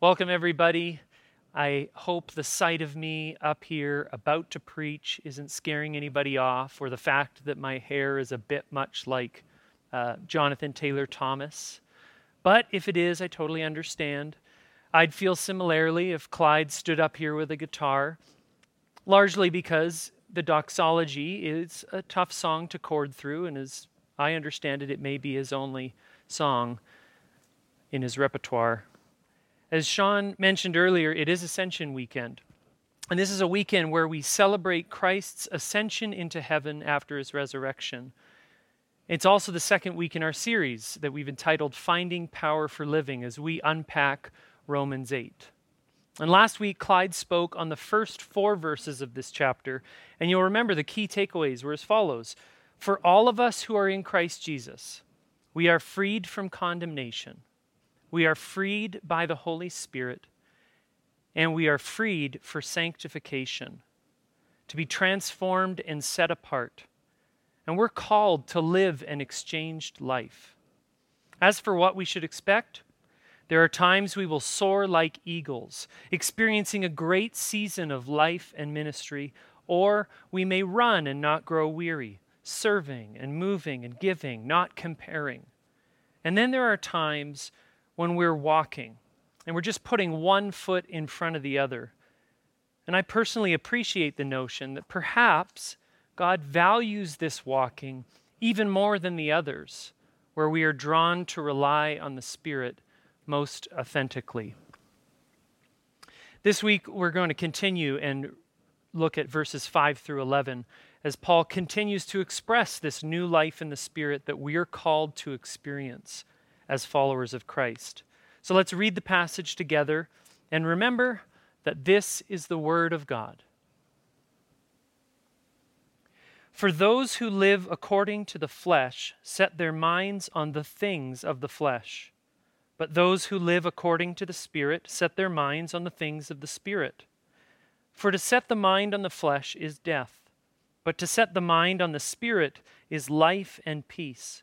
Welcome, everybody. I hope the sight of me up here about to preach isn't scaring anybody off, or the fact that my hair is a bit much like uh, Jonathan Taylor Thomas. But if it is, I totally understand. I'd feel similarly if Clyde stood up here with a guitar, largely because the doxology is a tough song to chord through, and as I understand it, it may be his only song in his repertoire. As Sean mentioned earlier, it is Ascension Weekend. And this is a weekend where we celebrate Christ's ascension into heaven after his resurrection. It's also the second week in our series that we've entitled Finding Power for Living as we unpack Romans 8. And last week, Clyde spoke on the first four verses of this chapter. And you'll remember the key takeaways were as follows For all of us who are in Christ Jesus, we are freed from condemnation. We are freed by the Holy Spirit, and we are freed for sanctification, to be transformed and set apart. And we're called to live an exchanged life. As for what we should expect, there are times we will soar like eagles, experiencing a great season of life and ministry, or we may run and not grow weary, serving and moving and giving, not comparing. And then there are times when we're walking and we're just putting one foot in front of the other. And I personally appreciate the notion that perhaps God values this walking even more than the others, where we are drawn to rely on the Spirit most authentically. This week, we're going to continue and look at verses 5 through 11 as Paul continues to express this new life in the Spirit that we are called to experience as followers of Christ. So let's read the passage together and remember that this is the Word of God. For those who live according to the flesh set their minds on the things of the flesh, but those who live according to the Spirit set their minds on the things of the Spirit. For to set the mind on the flesh is death, but to set the mind on the Spirit is life and peace.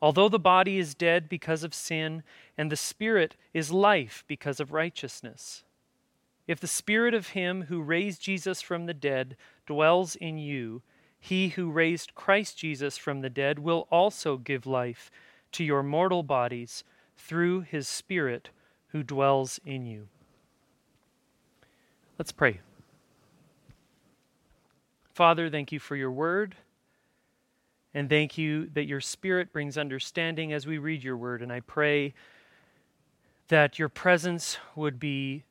Although the body is dead because of sin, and the spirit is life because of righteousness. If the spirit of him who raised Jesus from the dead dwells in you, he who raised Christ Jesus from the dead will also give life to your mortal bodies through his spirit who dwells in you. Let's pray. Father, thank you for your word. And thank you that your Spirit brings understanding as we read your word. And I pray that your presence would be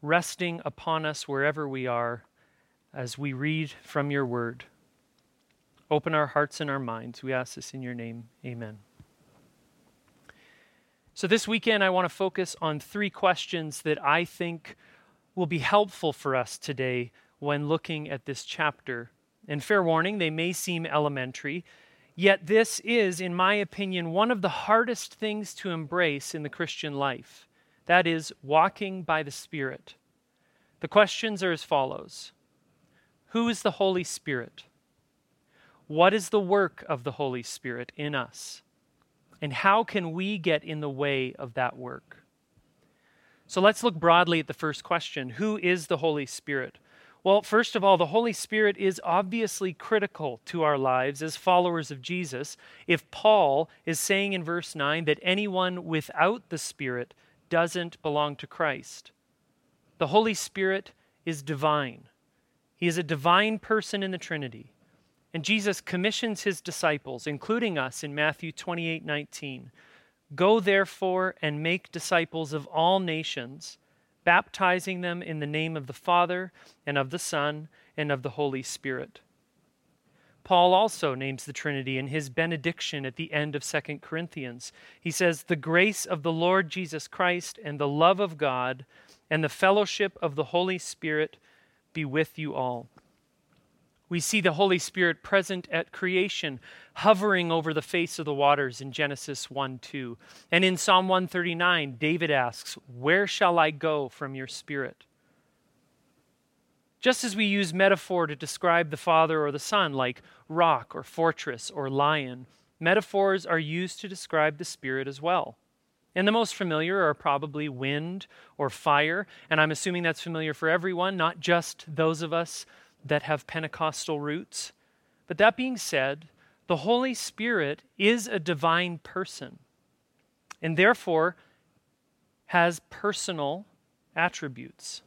resting upon us wherever we are as we read from your word. Open our hearts and our minds. We ask this in your name. Amen. So, this weekend, I want to focus on three questions that I think will be helpful for us today when looking at this chapter and fair warning, they may seem elementary, yet this is, in my opinion, one of the hardest things to embrace in the Christian life. That is, walking by the Spirit. The questions are as follows Who is the Holy Spirit? What is the work of the Holy Spirit in us? And how can we get in the way of that work? So let's look broadly at the first question Who is the Holy Spirit? Well, first of all, the Holy Spirit is obviously critical to our lives as followers of Jesus. If Paul is saying in verse 9 that anyone without the Spirit doesn't belong to Christ, the Holy Spirit is divine. He is a divine person in the Trinity. And Jesus commissions his disciples, including us in Matthew 28 19. Go therefore and make disciples of all nations baptizing them in the name of the Father and of the Son and of the Holy Spirit. Paul also names the Trinity in his benediction at the end of 2 Corinthians. He says, The grace of the Lord Jesus Christ and the love of God and the fellowship of the Holy Spirit be with you all. We see the Holy Spirit present at creation, hovering over the face of the waters in Genesis 1 2. And in Psalm 139, David asks, Where shall I go from your Spirit? Just as we use metaphor to describe the Father or the Son, like rock or fortress or lion, metaphors are used to describe the Spirit as well. And the most familiar are probably wind or fire, and I'm assuming that's familiar for everyone, not just those of us that have Pentecostal roots. But that being said, the Holy Spirit is a divine person and therefore has personal attributes.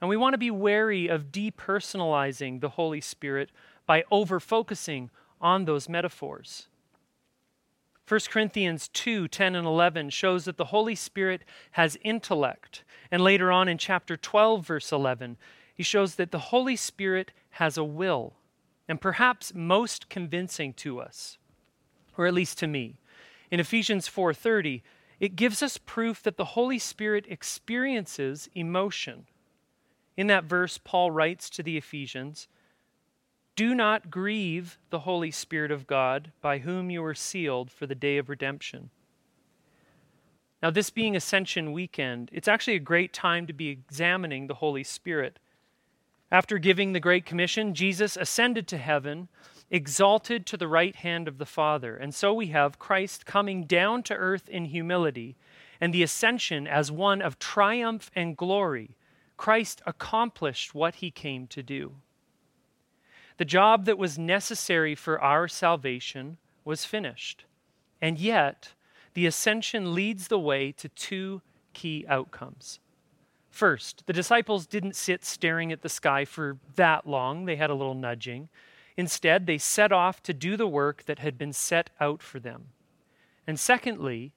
And we want to be wary of depersonalizing the Holy Spirit by over focusing on those metaphors. 1 Corinthians 2 10 and 11 shows that the Holy Spirit has intellect. And later on in chapter 12, verse 11, he shows that the Holy Spirit has a will, and perhaps most convincing to us, or at least to me. In Ephesians 4:30, it gives us proof that the Holy Spirit experiences emotion. In that verse, Paul writes to the Ephesians, Do not grieve the Holy Spirit of God, by whom you were sealed for the day of redemption. Now, this being Ascension weekend, it's actually a great time to be examining the Holy Spirit after giving the Great Commission, Jesus ascended to heaven, exalted to the right hand of the Father. And so we have Christ coming down to earth in humility and the ascension as one of triumph and glory. Christ accomplished what he came to do. The job that was necessary for our salvation was finished. And yet, the ascension leads the way to two key outcomes. First, the disciples didn't sit staring at the sky for that long, they had a little nudging. Instead, they set off to do the work that had been set out for them. And secondly,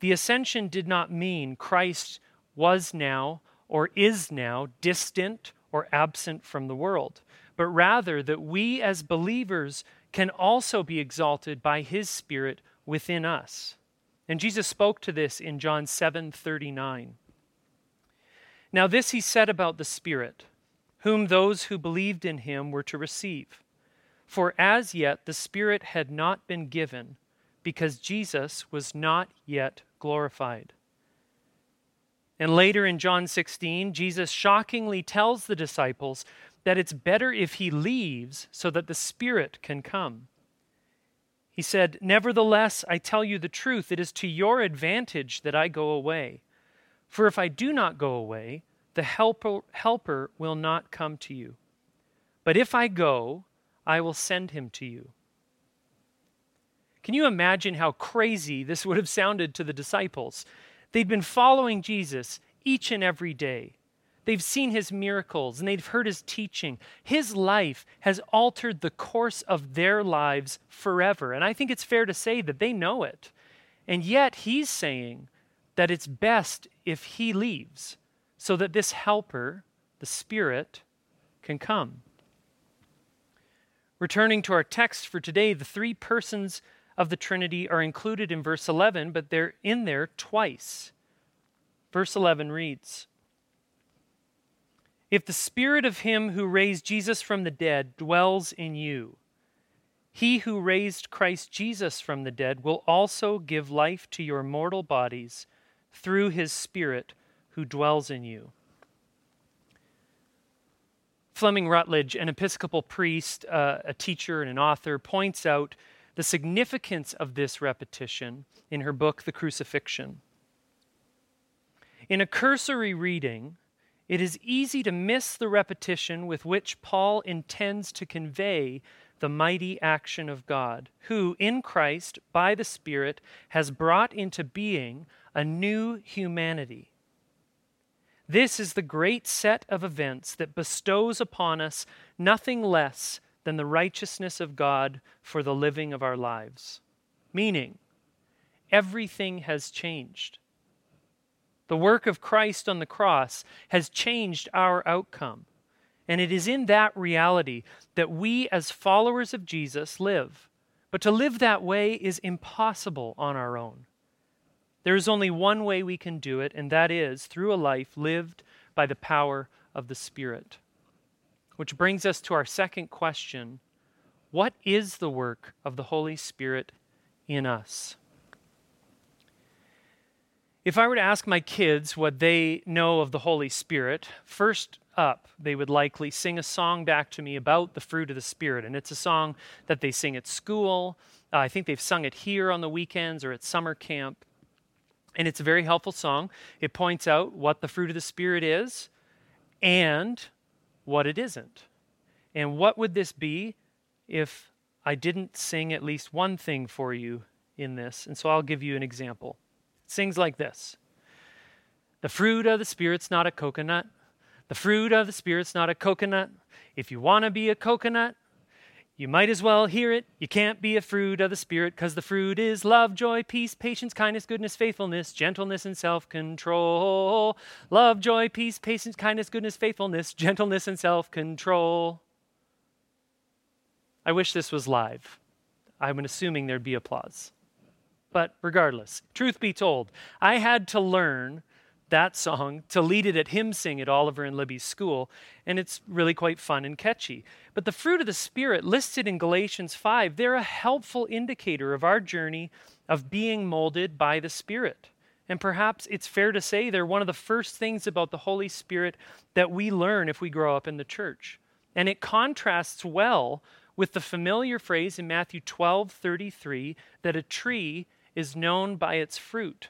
the ascension did not mean Christ was now or is now distant or absent from the world, but rather that we as believers can also be exalted by his Spirit within us. And Jesus spoke to this in John 7 39. Now, this he said about the Spirit, whom those who believed in him were to receive. For as yet the Spirit had not been given, because Jesus was not yet glorified. And later in John 16, Jesus shockingly tells the disciples that it's better if he leaves so that the Spirit can come. He said, Nevertheless, I tell you the truth, it is to your advantage that I go away. For if I do not go away, the helper, helper will not come to you. But if I go, I will send him to you. Can you imagine how crazy this would have sounded to the disciples? They'd been following Jesus each and every day. They've seen his miracles and they've heard his teaching. His life has altered the course of their lives forever. And I think it's fair to say that they know it. And yet he's saying, that it's best if he leaves so that this helper, the Spirit, can come. Returning to our text for today, the three persons of the Trinity are included in verse 11, but they're in there twice. Verse 11 reads If the Spirit of Him who raised Jesus from the dead dwells in you, he who raised Christ Jesus from the dead will also give life to your mortal bodies through his Spirit who dwells in you. Fleming Rutledge, an Episcopal priest, uh, a teacher, and an author, points out the significance of this repetition in her book, The Crucifixion. In a cursory reading, it is easy to miss the repetition with which Paul intends to convey the mighty action of God, who, in Christ, by the Spirit, has brought into being a new humanity. This is the great set of events that bestows upon us nothing less than the righteousness of God for the living of our lives. Meaning, everything has changed. The work of Christ on the cross has changed our outcome. And it is in that reality that we, as followers of Jesus, live. But to live that way is impossible on our own. There is only one way we can do it, and that is through a life lived by the power of the Spirit. Which brings us to our second question What is the work of the Holy Spirit in us? If I were to ask my kids what they know of the Holy Spirit, first up, they would likely sing a song back to me about the fruit of the Spirit. And it's a song that they sing at school. Uh, I think they've sung it here on the weekends or at summer camp. And it's a very helpful song. It points out what the fruit of the Spirit is and what it isn't. And what would this be if I didn't sing at least one thing for you in this? And so I'll give you an example. It sings like this The fruit of the Spirit's not a coconut. The fruit of the Spirit's not a coconut. If you want to be a coconut, you might as well hear it. You can't be a fruit of the Spirit because the fruit is love, joy, peace, patience, kindness, goodness, faithfulness, gentleness, and self control. Love, joy, peace, patience, kindness, goodness, faithfulness, gentleness, and self control. I wish this was live. I'm assuming there'd be applause. But regardless, truth be told, I had to learn that song to lead it at hymn sing at Oliver and Libby's school, and it's really quite fun and catchy. But the fruit of the Spirit listed in Galatians 5, they're a helpful indicator of our journey of being molded by the Spirit. And perhaps it's fair to say they're one of the first things about the Holy Spirit that we learn if we grow up in the church. And it contrasts well with the familiar phrase in Matthew 12 33 that a tree is known by its fruit.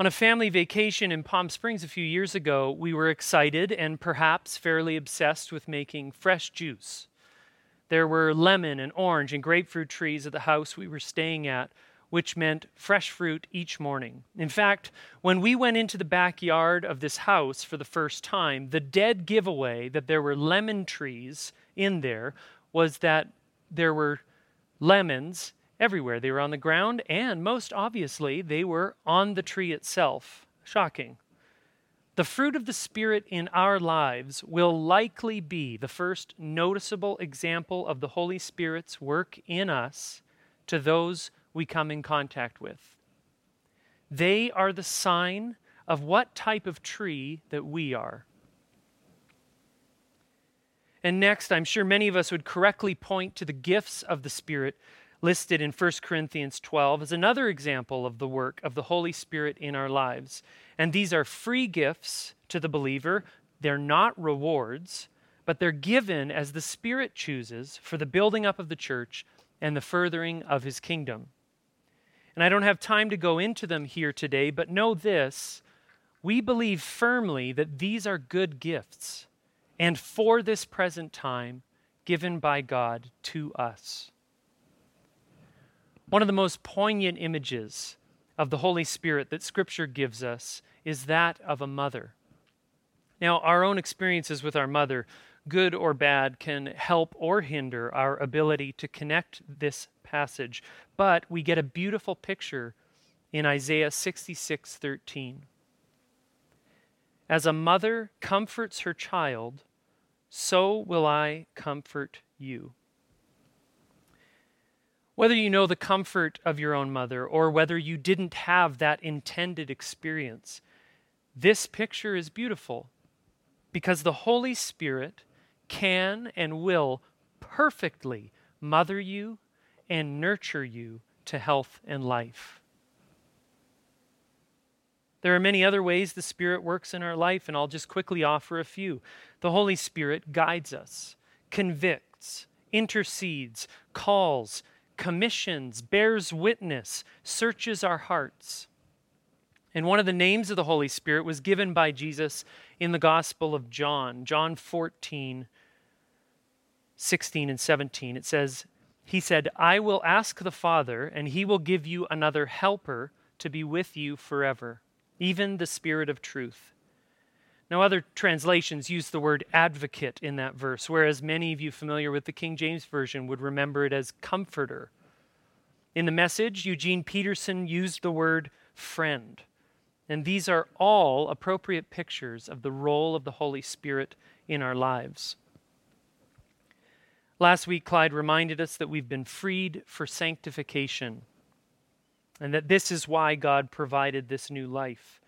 On a family vacation in Palm Springs a few years ago, we were excited and perhaps fairly obsessed with making fresh juice. There were lemon and orange and grapefruit trees at the house we were staying at, which meant fresh fruit each morning. In fact, when we went into the backyard of this house for the first time, the dead giveaway that there were lemon trees in there was that there were lemons everywhere. They were on the ground, and most obviously, they were on the tree itself. Shocking. The fruit of the Spirit in our lives will likely be the first noticeable example of the Holy Spirit's work in us to those we come in contact with. They are the sign of what type of tree that we are. And next, I'm sure many of us would correctly point to the gifts of the Spirit listed in 1 Corinthians 12 as another example of the work of the Holy Spirit in our lives. And these are free gifts to the believer, they're not rewards, but they're given as the Spirit chooses for the building up of the church and the furthering of his kingdom. And I don't have time to go into them here today, but know this we believe firmly that these are good gifts and for this present time given by God to us. One of the most poignant images of the Holy Spirit that Scripture gives us is that of a mother. Now, our own experiences with our mother, good or bad, can help or hinder our ability to connect this passage, but we get a beautiful picture in Isaiah 66:13. As a mother comforts her child, so will I comfort you. Whether you know the comfort of your own mother or whether you didn't have that intended experience, this picture is beautiful because the Holy Spirit can and will perfectly mother you and nurture you to health and life. There are many other ways the Spirit works in our life, and I'll just quickly offer a few. The Holy Spirit guides us, convicts, intercedes, calls, commissions, bears witness, searches our hearts. And one of the names of the Holy Spirit was given by Jesus in the Gospel of John, John 14, 16 and 17. It says, He said, I will ask the Father, and he will give you another helper to be with you forever, even the Spirit of truth. Now, other translations use the word advocate in that verse, whereas many of you familiar with the King James Version would remember it as comforter. In the message, Eugene Peterson used the word friend. And these are all appropriate pictures of the role of the Holy Spirit in our lives. Last week, Clyde reminded us that we've been freed for sanctification and that this is why God provided this new life.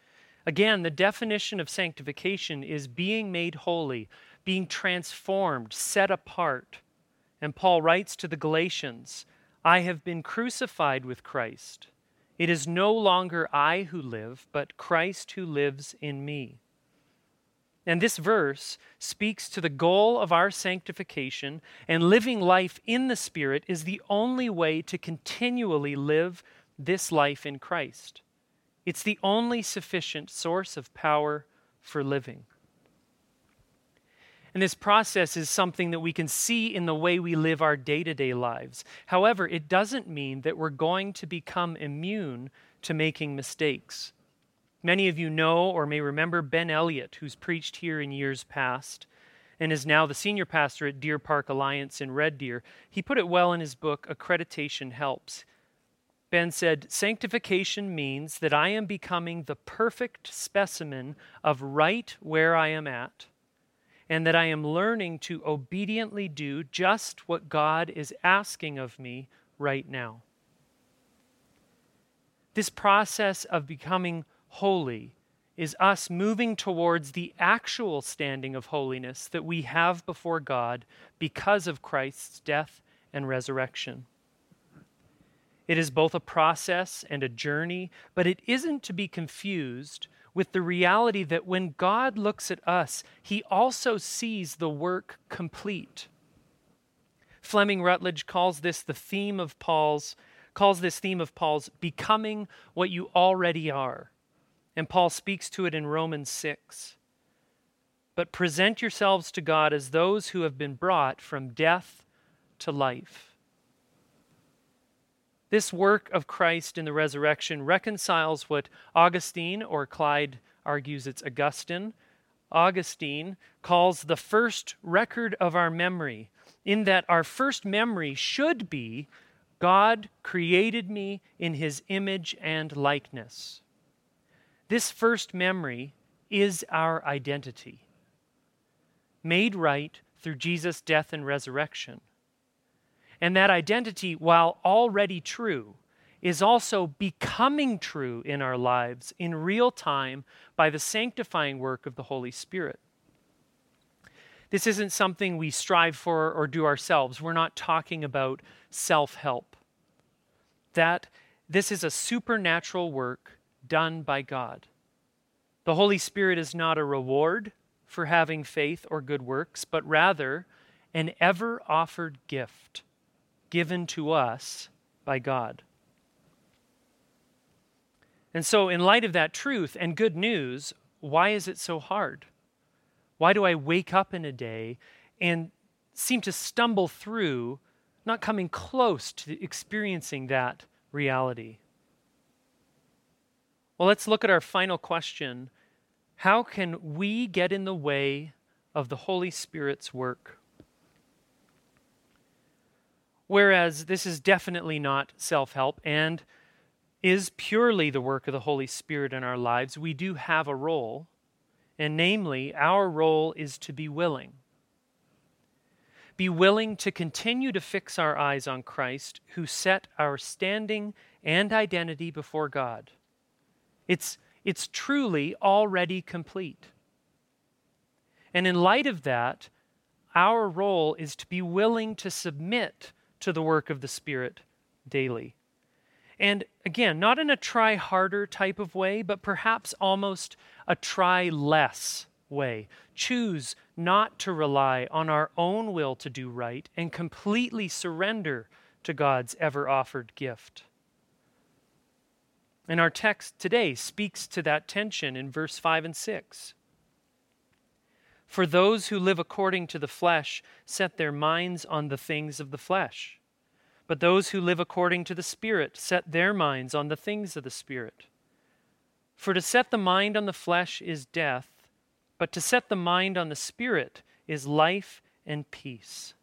Again, the definition of sanctification is being made holy, being transformed, set apart. And Paul writes to the Galatians I have been crucified with Christ. It is no longer I who live, but Christ who lives in me. And this verse speaks to the goal of our sanctification, and living life in the Spirit is the only way to continually live this life in Christ. It's the only sufficient source of power for living. And this process is something that we can see in the way we live our day to day lives. However, it doesn't mean that we're going to become immune to making mistakes. Many of you know or may remember Ben Elliott, who's preached here in years past and is now the senior pastor at Deer Park Alliance in Red Deer. He put it well in his book, Accreditation Helps. Ben said, Sanctification means that I am becoming the perfect specimen of right where I am at and that I am learning to obediently do just what God is asking of me right now. This process of becoming holy is us moving towards the actual standing of holiness that we have before God because of Christ's death and resurrection. It is both a process and a journey, but it isn't to be confused with the reality that when God looks at us, he also sees the work complete. Fleming Rutledge calls this the theme of Paul's calls this theme of Paul's becoming what you already are. And Paul speaks to it in Romans 6. But present yourselves to God as those who have been brought from death to life. This work of Christ in the resurrection reconciles what Augustine, or Clyde argues it's Augustine, Augustine calls the first record of our memory, in that our first memory should be God created me in his image and likeness. This first memory is our identity, made right through Jesus' death and resurrection. And that identity, while already true, is also becoming true in our lives in real time by the sanctifying work of the Holy Spirit. This isn't something we strive for or do ourselves. We're not talking about self help. That this is a supernatural work done by God. The Holy Spirit is not a reward for having faith or good works, but rather an ever offered gift given to us by God. And so, in light of that truth and good news, why is it so hard? Why do I wake up in a day and seem to stumble through, not coming close to experiencing that reality? Well, let's look at our final question How can we get in the way of the Holy Spirit's work? Whereas this is definitely not self help and is purely the work of the Holy Spirit in our lives, we do have a role, and namely, our role is to be willing. Be willing to continue to fix our eyes on Christ, who set our standing and identity before God. It's, it's truly already complete. And in light of that, our role is to be willing to submit to the work of the Spirit daily. And again, not in a try harder type of way, but perhaps almost a try less way. Choose not to rely on our own will to do right and completely surrender to God's ever offered gift. And our text today speaks to that tension in verse 5 and 6. For those who live according to the flesh set their minds on the things of the flesh. But those who live according to the Spirit set their minds on the things of the Spirit. For to set the mind on the flesh is death, but to set the mind on the Spirit is life and peace.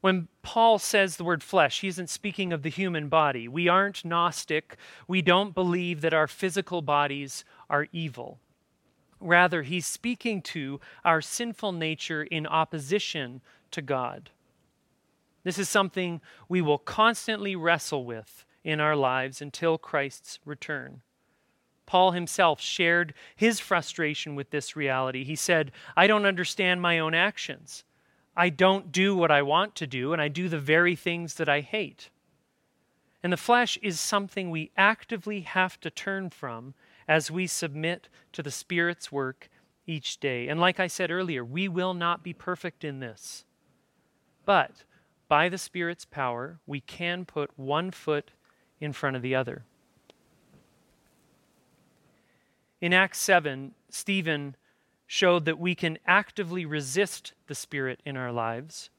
When Paul says the word flesh, he isn't speaking of the human body. We aren't Gnostic. We don't believe that our physical bodies are evil. Rather, he's speaking to our sinful nature in opposition to God. This is something we will constantly wrestle with in our lives until Christ's return. Paul himself shared his frustration with this reality. He said, I don't understand my own actions. I don't do what I want to do, and I do the very things that I hate. And the flesh is something we actively have to turn from as we submit to the Spirit's work each day. And like I said earlier, we will not be perfect in this. But by the Spirit's power, we can put one foot in front of the other. In Acts 7, Stephen showed that we can actively resist the Spirit in our lives.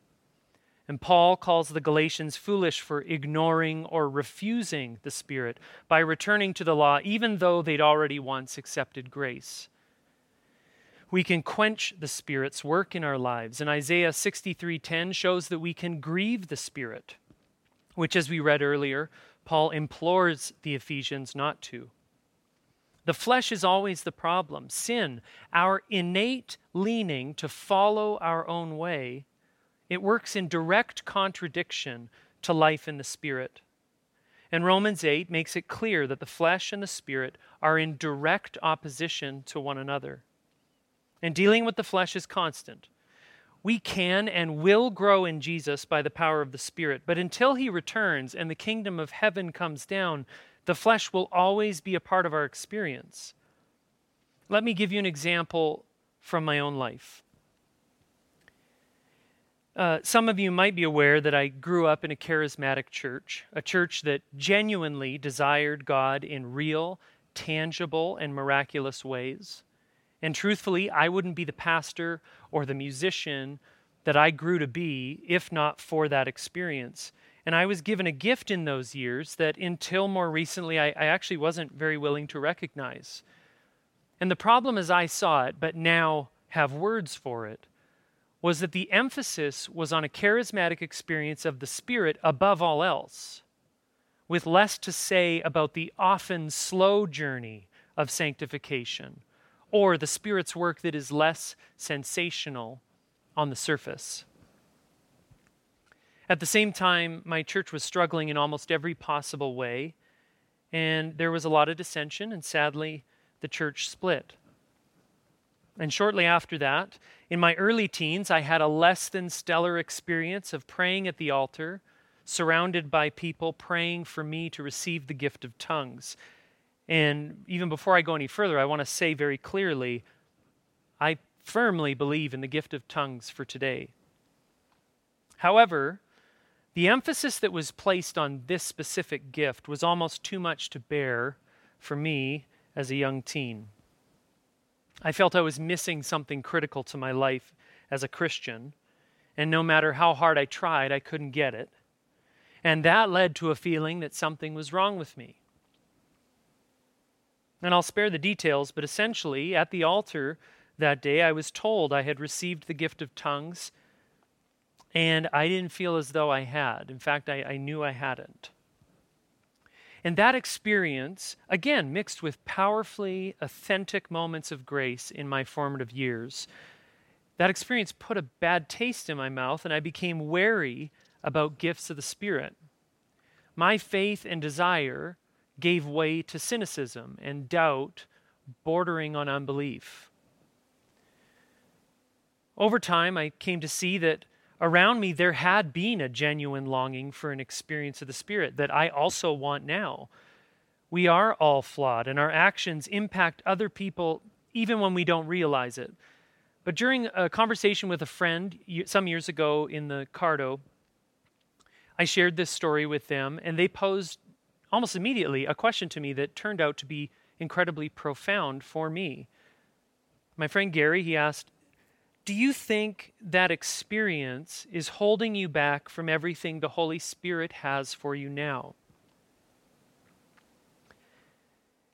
And Paul calls the Galatians foolish for ignoring or refusing the Spirit by returning to the law, even though they'd already once accepted grace. We can quench the Spirit's work in our lives. And Isaiah 63:10 shows that we can grieve the Spirit, which, as we read earlier, Paul implores the Ephesians not to. The flesh is always the problem. Sin, our innate leaning to follow our own way, it works in direct contradiction to life in the Spirit. And Romans 8 makes it clear that the flesh and the Spirit are in direct opposition to one another. And dealing with the flesh is constant. We can and will grow in Jesus by the power of the Spirit, but until He returns and the kingdom of heaven comes down, the flesh will always be a part of our experience. Let me give you an example from my own life. Uh, some of you might be aware that I grew up in a charismatic church, a church that genuinely desired God in real, tangible, and miraculous ways. And truthfully, I wouldn't be the pastor or the musician that I grew to be if not for that experience. And I was given a gift in those years that until more recently I, I, actually wasn't very willing to recognize. And the problem as I saw it, but now have words for it, was that the emphasis was on a charismatic experience of the Spirit above all else, with less to say about the often slow journey of sanctification or the Spirit's work that is less sensational on the surface. At the same time, my church was struggling in almost every possible way, and there was a lot of dissension, and sadly, the church split. And shortly after that, in my early teens, I had a less than stellar experience of praying at the altar, surrounded by people praying for me to receive the gift of tongues. And even before I go any further, I want to say very clearly I firmly believe in the gift of tongues for today. However, the emphasis that was placed on this specific gift was almost too much to bear for me as a young teen. I felt I was missing something critical to my life as a Christian, and no matter how hard I tried, I couldn't get it. And that led to a feeling that something was wrong with me. And I'll spare the details, but essentially, at the altar that day, I was told I had received the gift of tongues and I didn't feel as though I had. In fact, I, I knew I hadn't. And that experience, again, mixed with powerfully authentic moments of grace in my formative years, that experience put a bad taste in my mouth, and I became wary about gifts of the Spirit. My faith and desire gave way to cynicism and doubt bordering on unbelief. Over time, I came to see that around me, there had been a genuine longing for an experience of the Spirit that I also want now. We are all flawed, and our actions impact other people even when we don't realize it. But during a conversation with a friend some years ago in the Cardo, I shared this story with them, and they posed almost immediately a question to me that turned out to be incredibly profound for me. My friend Gary, he asked, do you think that experience is holding you back from everything the Holy Spirit has for you now?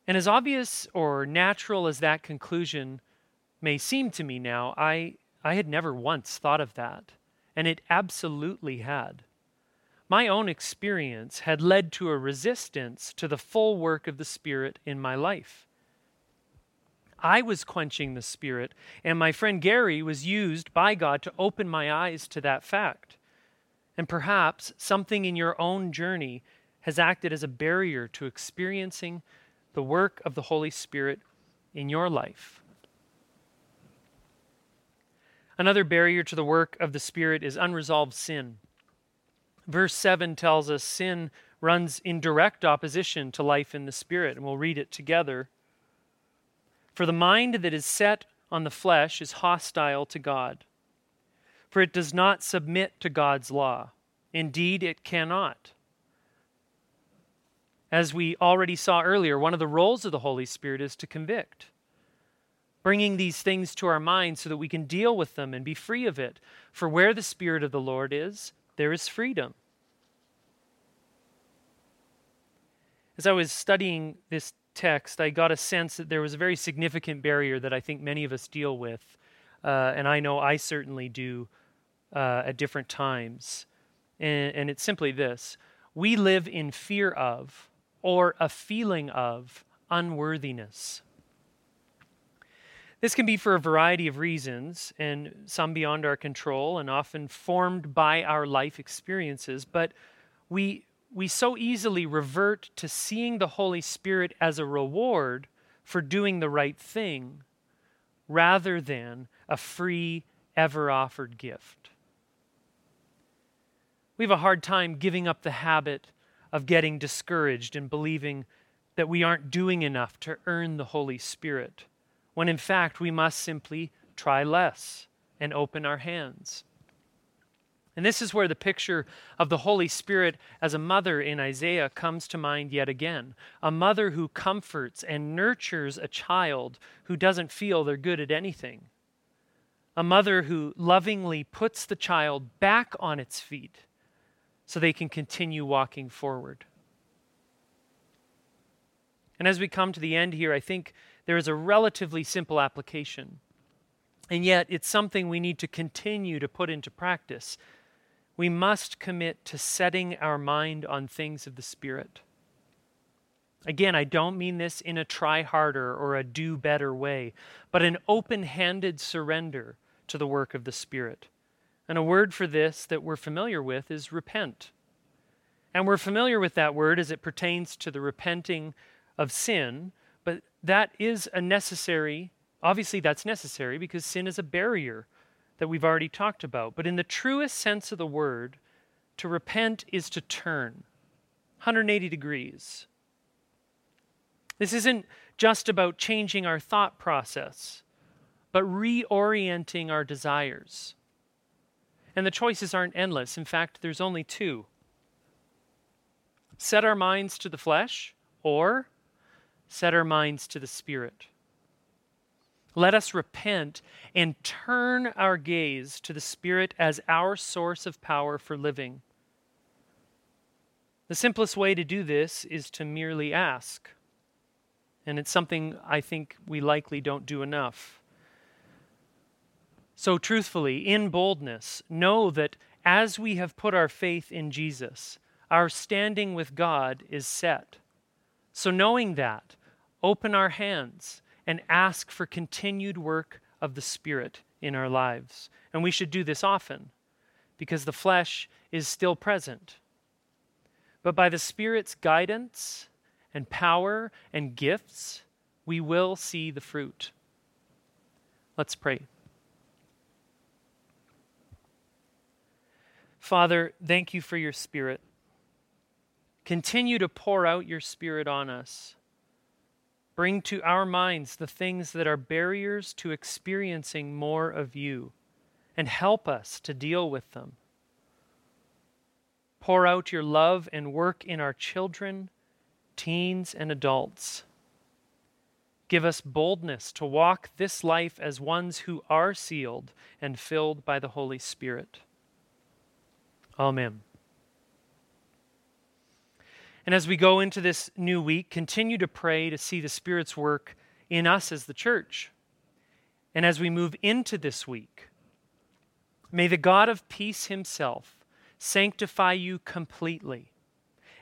And as obvious or natural as that conclusion may seem to me now, I, I had never once thought of that, and it absolutely had. My own experience had led to a resistance to the full work of the Spirit in my life. I was quenching the Spirit, and my friend Gary was used by God to open my eyes to that fact. And perhaps something in your own journey has acted as a barrier to experiencing the work of the Holy Spirit in your life. Another barrier to the work of the Spirit is unresolved sin. Verse 7 tells us sin runs in direct opposition to life in the Spirit, and we'll read it together. For the mind that is set on the flesh is hostile to God, for it does not submit to God's law. Indeed, it cannot. As we already saw earlier, one of the roles of the Holy Spirit is to convict, bringing these things to our mind so that we can deal with them and be free of it. For where the Spirit of the Lord is, there is freedom. As I was studying this text, I got a sense that there was a very significant barrier that I think many of us deal with, uh, and I know I certainly do uh, at different times. And, and it's simply this we live in fear of or a feeling of unworthiness. This can be for a variety of reasons, and some beyond our control, and often formed by our life experiences. But we we so easily revert to seeing the Holy Spirit as a reward for doing the right thing rather than a free, ever offered gift. We have a hard time giving up the habit of getting discouraged and believing that we aren't doing enough to earn the Holy Spirit, when in fact we must simply try less and open our hands. And this is where the picture of the Holy Spirit as a mother in Isaiah comes to mind yet again. A mother who comforts and nurtures a child who doesn't feel they're good at anything. A mother who lovingly puts the child back on its feet so they can continue walking forward. And as we come to the end here, I think there is a relatively simple application. And yet, it's something we need to continue to put into practice we must commit to setting our mind on things of the Spirit. Again, I don't mean this in a try harder or a do better way, but an open handed surrender to the work of the Spirit. And a word for this that we're familiar with is repent. And we're familiar with that word as it pertains to the repenting of sin, but that is a necessary, obviously, that's necessary because sin is a barrier that we've already talked about. But in the truest sense of the word, to repent is to turn 180 degrees. This isn't just about changing our thought process, but reorienting our desires. And the choices aren't endless. In fact, there's only two set our minds to the flesh or set our minds to the spirit. Let us repent and turn our gaze to the Spirit as our source of power for living. The simplest way to do this is to merely ask. And it's something I think we likely don't do enough. So, truthfully, in boldness, know that as we have put our faith in Jesus, our standing with God is set. So, knowing that, open our hands and ask for continued work of the Spirit in our lives. And we should do this often because the flesh is still present. But by the Spirit's guidance and power and gifts, we will see the fruit. Let's pray. Father, thank you for your Spirit. Continue to pour out your Spirit on us. Bring to our minds the things that are barriers to experiencing more of you and help us to deal with them. Pour out your love and work in our children, teens, and adults. Give us boldness to walk this life as ones who are sealed and filled by the Holy Spirit. Amen. And as we go into this new week, continue to pray to see the Spirit's work in us as the church. And as we move into this week, may the God of peace himself sanctify you completely.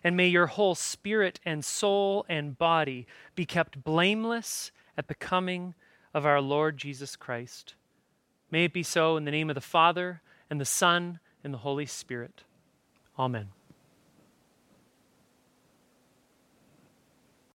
And may your whole spirit and soul and body be kept blameless at the coming of our Lord Jesus Christ. May it be so in the name of the Father, and the Son, and the Holy Spirit. Amen.